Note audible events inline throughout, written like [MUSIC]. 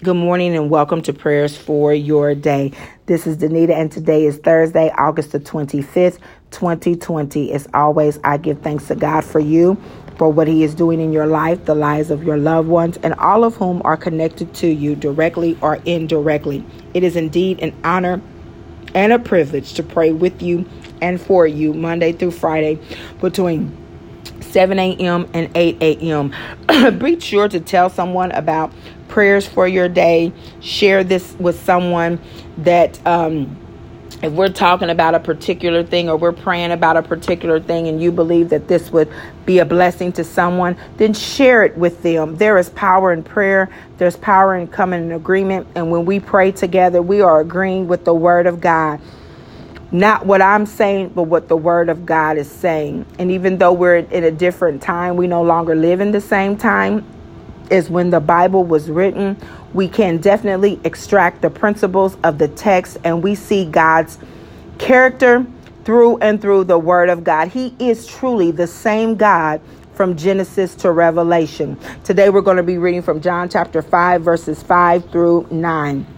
Good morning and welcome to prayers for your day. This is Danita and today is Thursday, August the 25th, 2020. As always, I give thanks to God for you, for what He is doing in your life, the lives of your loved ones, and all of whom are connected to you directly or indirectly. It is indeed an honor and a privilege to pray with you and for you Monday through Friday between 7 a.m. and 8 a.m. [CLEARS THROAT] Be sure to tell someone about prayers for your day. Share this with someone that, um, if we're talking about a particular thing or we're praying about a particular thing and you believe that this would be a blessing to someone, then share it with them. There is power in prayer, there's power in coming in agreement. And when we pray together, we are agreeing with the word of God. Not what I'm saying, but what the word of God is saying. And even though we're in a different time, we no longer live in the same time is when the Bible was written, we can definitely extract the principles of the text and we see God's character through and through the Word of God. He is truly the same God from Genesis to Revelation. Today we're going to be reading from John chapter 5, verses 5 through 9.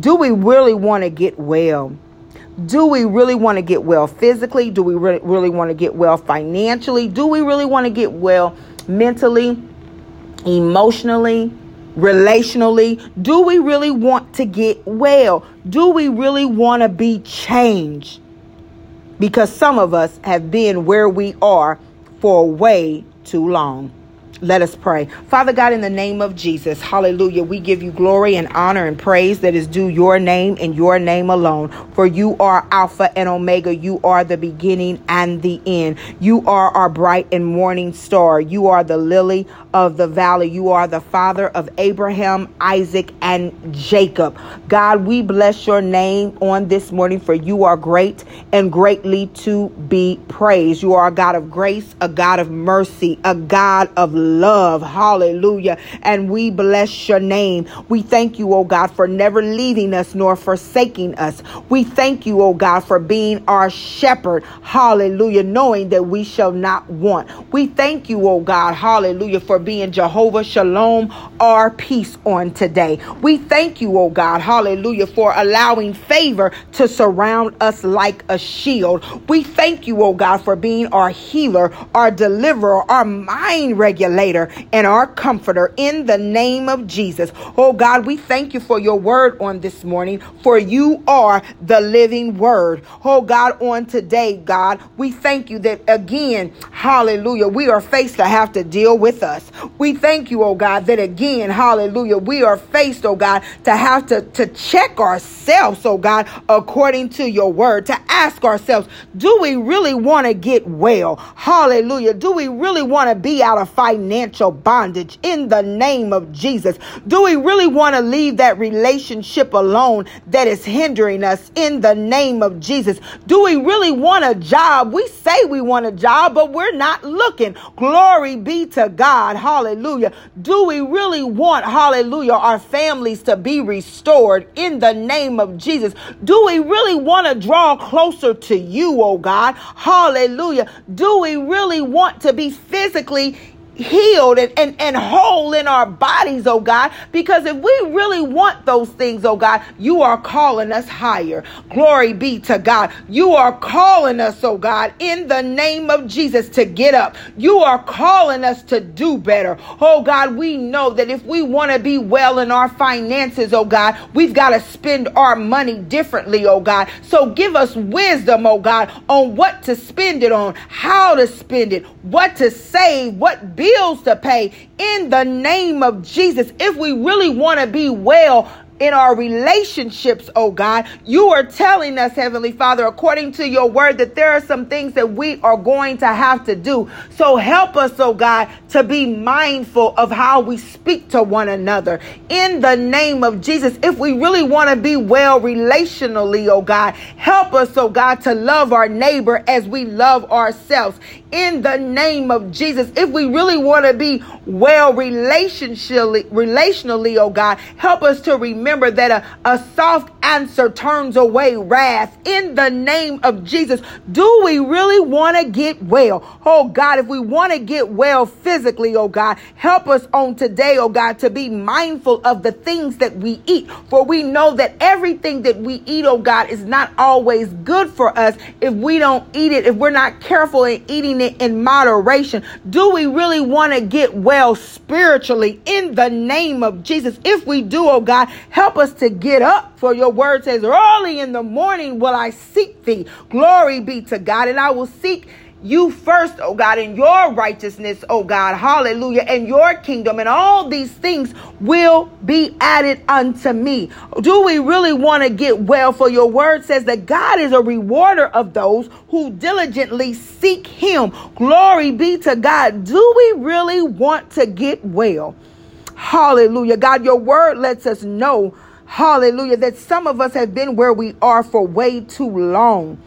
do we really want to get well? Do we really want to get well physically? Do we really, really want to get well financially? Do we really want to get well mentally, emotionally, relationally? Do we really want to get well? Do we really want to be changed? Because some of us have been where we are for way too long. Let us pray. Father God, in the name of Jesus, hallelujah, we give you glory and honor and praise that is due your name and your name alone. For you are Alpha and Omega. You are the beginning and the end. You are our bright and morning star. You are the lily of the valley. You are the father of Abraham, Isaac, and Jacob. God, we bless your name on this morning, for you are great and greatly to be praised. You are a God of grace, a God of mercy, a God of love. Hallelujah. And we bless your name. We thank you, oh God, for never leaving us nor forsaking us. We thank you, oh God, for being our shepherd. Hallelujah. Knowing that we shall not want. We thank you, oh God. Hallelujah. For being Jehovah Shalom, our peace on today. We thank you, oh God. Hallelujah. For allowing favor to surround us like a shield. We thank you, oh God, for being our healer, our deliverer, our mind regulator and our comforter in the name of Jesus. Oh God, we thank you for your word on this morning, for you are the living word. Oh God, on today, God, we thank you that again, hallelujah, we are faced to have to deal with us. We thank you, oh God, that again, hallelujah, we are faced, oh God, to have to, to check ourselves, oh God, according to your word, to ask ourselves, do we really want to get well? Hallelujah. Do we really want to be out of fight? Financial bondage in the name of Jesus? Do we really want to leave that relationship alone that is hindering us in the name of Jesus? Do we really want a job? We say we want a job, but we're not looking. Glory be to God. Hallelujah. Do we really want, hallelujah, our families to be restored in the name of Jesus? Do we really want to draw closer to you, oh God? Hallelujah. Do we really want to be physically healed and, and, and whole in our bodies, oh God. Because if we really want those things, oh God, you are calling us higher. Glory be to God. You are calling us, oh God, in the name of Jesus to get up. You are calling us to do better. Oh God, we know that if we want to be well in our finances, oh God, we've got to spend our money differently, oh God. So give us wisdom, oh God, on what to spend it on, how to spend it, what to save, what bills to pay in the name of Jesus. If we really want to be well in our relationships, oh God. You are telling us, Heavenly Father, according to your word, that there are some things that we are going to have to do. So help us, oh God, to be mindful of how we speak to one another. In the name of Jesus, if we really want to be well relationally, oh God, help us, oh God, to love our neighbor as we love ourselves. In the name of Jesus, if we really want to be well relationally, relationally, oh God, help us to remember remember that a, a soft answer turns away wrath. In the name of Jesus, do we really want to get well? Oh God, if we want to get well physically, oh God, help us on today, oh God, to be mindful of the things that we eat. For we know that everything that we eat, oh God, is not always good for us if we don't eat it, if we're not careful in eating it in moderation. Do we really want to get well spiritually in the name of Jesus? If we do, oh God, Help us to get up, for your word says, Early in the morning will I seek thee. Glory be to God. And I will seek you first, oh God, in your righteousness, oh God, hallelujah, and your kingdom, and all these things will be added unto me. Do we really want to get well? For your word says that God is a rewarder of those who diligently seek him. Glory be to God. Do we really want to get well? Hallelujah. God, your word lets us know, hallelujah, that some of us have been where we are for way too long.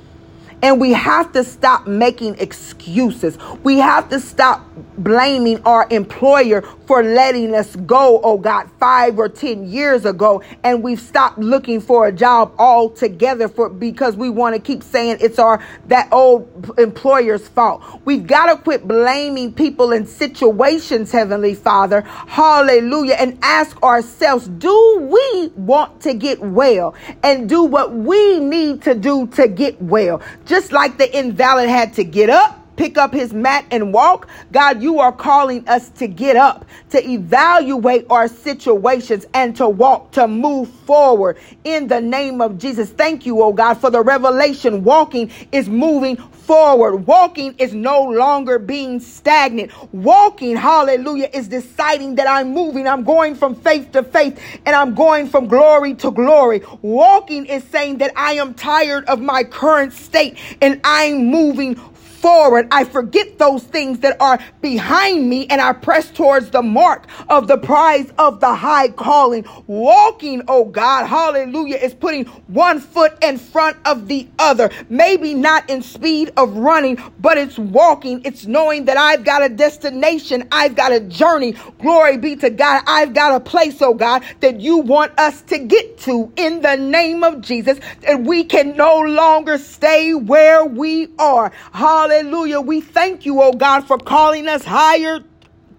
And we have to stop making excuses. We have to stop blaming our employer for letting us go, oh God, five or 10 years ago. And we've stopped looking for a job altogether for because we want to keep saying it's our that old employer's fault. We've got to quit blaming people and situations, Heavenly Father. Hallelujah. And ask ourselves, do we want to get well and do what we need to do to get well? Just like the invalid had to get up pick up his mat and walk. God, you are calling us to get up, to evaluate our situations and to walk, to move forward in the name of Jesus. Thank you, oh God, for the revelation. Walking is moving forward. Walking is no longer being stagnant. Walking, hallelujah, is deciding that I'm moving. I'm going from faith to faith and I'm going from glory to glory. Walking is saying that I am tired of my current state and I'm moving forward. I forget those things that are behind me and I press towards the mark of the prize of the high calling. Walking, oh God, hallelujah, is putting one foot in front of the other. Maybe not in speed of running, but it's walking. It's knowing that I've got a destination. I've got a journey. Glory be to God. I've got a place, oh God, that you want us to get to in the name of Jesus. And we can no longer stay where we are. Hallelujah. Hallelujah. We thank you, oh God, for calling us higher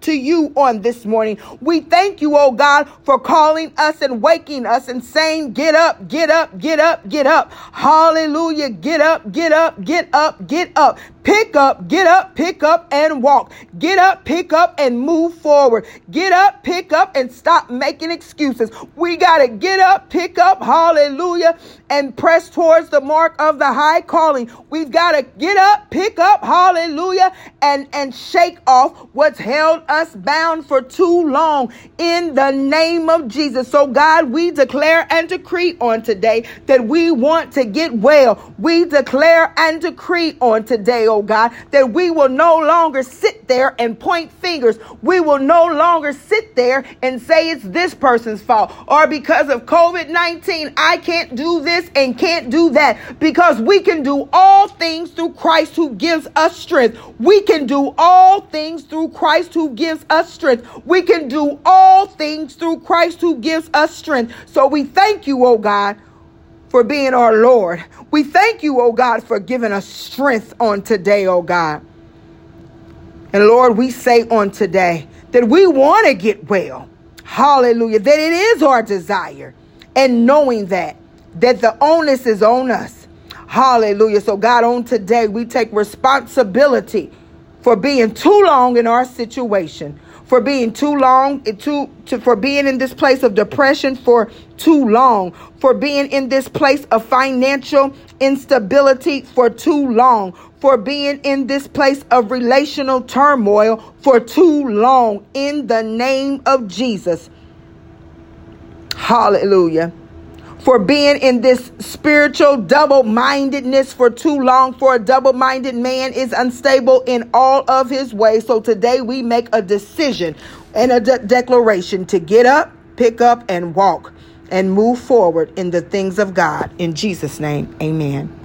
to you on this morning. We thank you, oh God, for calling us and waking us and saying, get up, get up, get up, get up. Hallelujah. Get up, get up, get up, get up. Pick up, get up, pick up and walk. Get up, pick up and move forward. Get up, pick up and stop making excuses. We got to get up, pick up, hallelujah, and press towards the mark of the high calling. We've got to get up, pick up, hallelujah, and, and shake off what's held us bound for too long in the name of Jesus. So, God, we declare and decree on today that we want to get well. We declare and decree on today, oh God, that we will no longer sit there and point fingers. We will no longer sit there and say it's this person's fault or because of COVID 19, I can't do this and can't do that because we can do all things through Christ who gives us strength. We can do all things through Christ who gives us strength. We can do all things through Christ who gives us strength. So we thank you, oh God for being our Lord. We thank you, oh God, for giving us strength on today, oh God. And Lord, we say on today that we want to get well. Hallelujah. That it is our desire. And knowing that, that the onus is on us. Hallelujah. So, God, on today, we take responsibility for being too long in our situation for being too long, too, to, for being in this place of depression for too long, for being in this place of financial instability for too long, for being in this place of relational turmoil for too long. In the name of Jesus. Hallelujah. For being in this spiritual double mindedness for too long, for a double minded man is unstable in all of his ways. So today we make a decision and a de- declaration to get up, pick up, and walk and move forward in the things of God. In Jesus' name, amen.